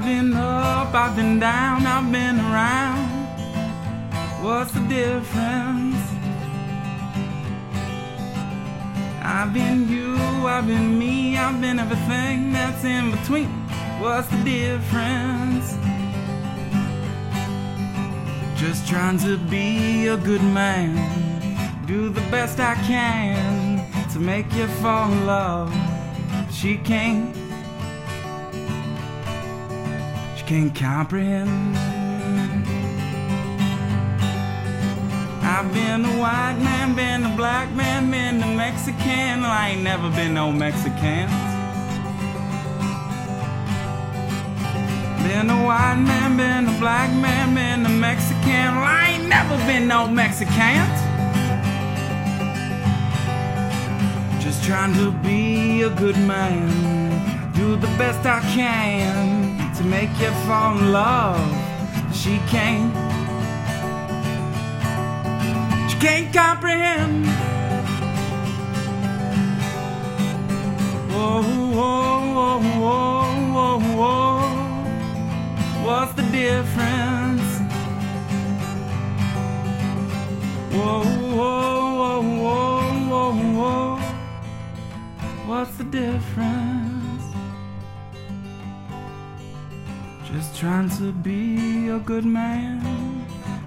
I've been up, I've been down, I've been around. What's the difference? I've been you, I've been me, I've been everything that's in between. What's the difference? Just trying to be a good man, do the best I can to make you fall in love. She can't, can't comprehend. I've been a white man, been a black man, been a Mexican. I ain't never been no Mexican. Been a white man, been a black man, been a Mexican. Well, I ain't never been no Mexican. Just trying to be a good man, do the best I can to make you fall in love. She can't, she can't comprehend. Whoa, whoa, whoa, whoa, whoa, whoa. What's the difference? Whoa, whoa, whoa, whoa, whoa, whoa. What's the difference? Just trying to be a good man,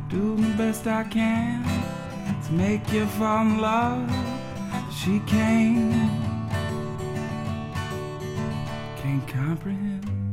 do the best I can to make you fall in love. She can't, can't comprehend.